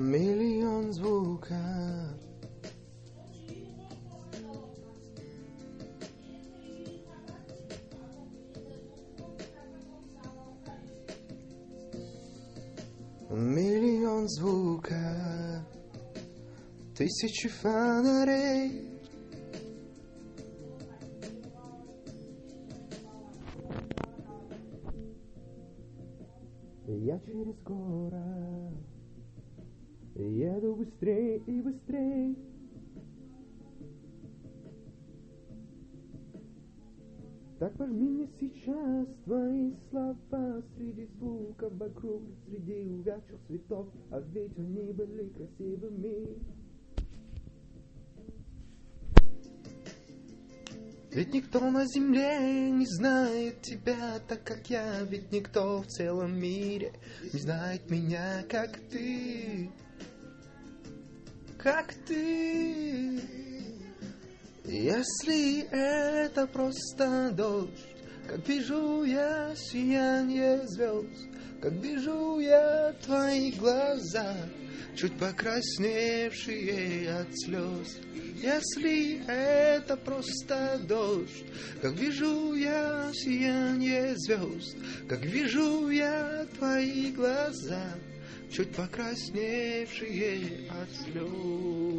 миллион звуков. Миллион звуков, тысячи фонарей. Я через город еду быстрее и быстрее. Так пожми мне сейчас твои слова Среди звуков вокруг, среди увядших цветов А ведь они были красивыми. Ведь никто на земле не знает тебя так, как я. Ведь никто в целом мире не знает меня, как ты Как ты если это просто дождь, как вижу я сияние звезд, как вижу я твои глаза, чуть покрасневшие от слез. Если это просто дождь, как вижу я сияние звезд, как вижу я твои глаза, чуть покрасневшие от слез.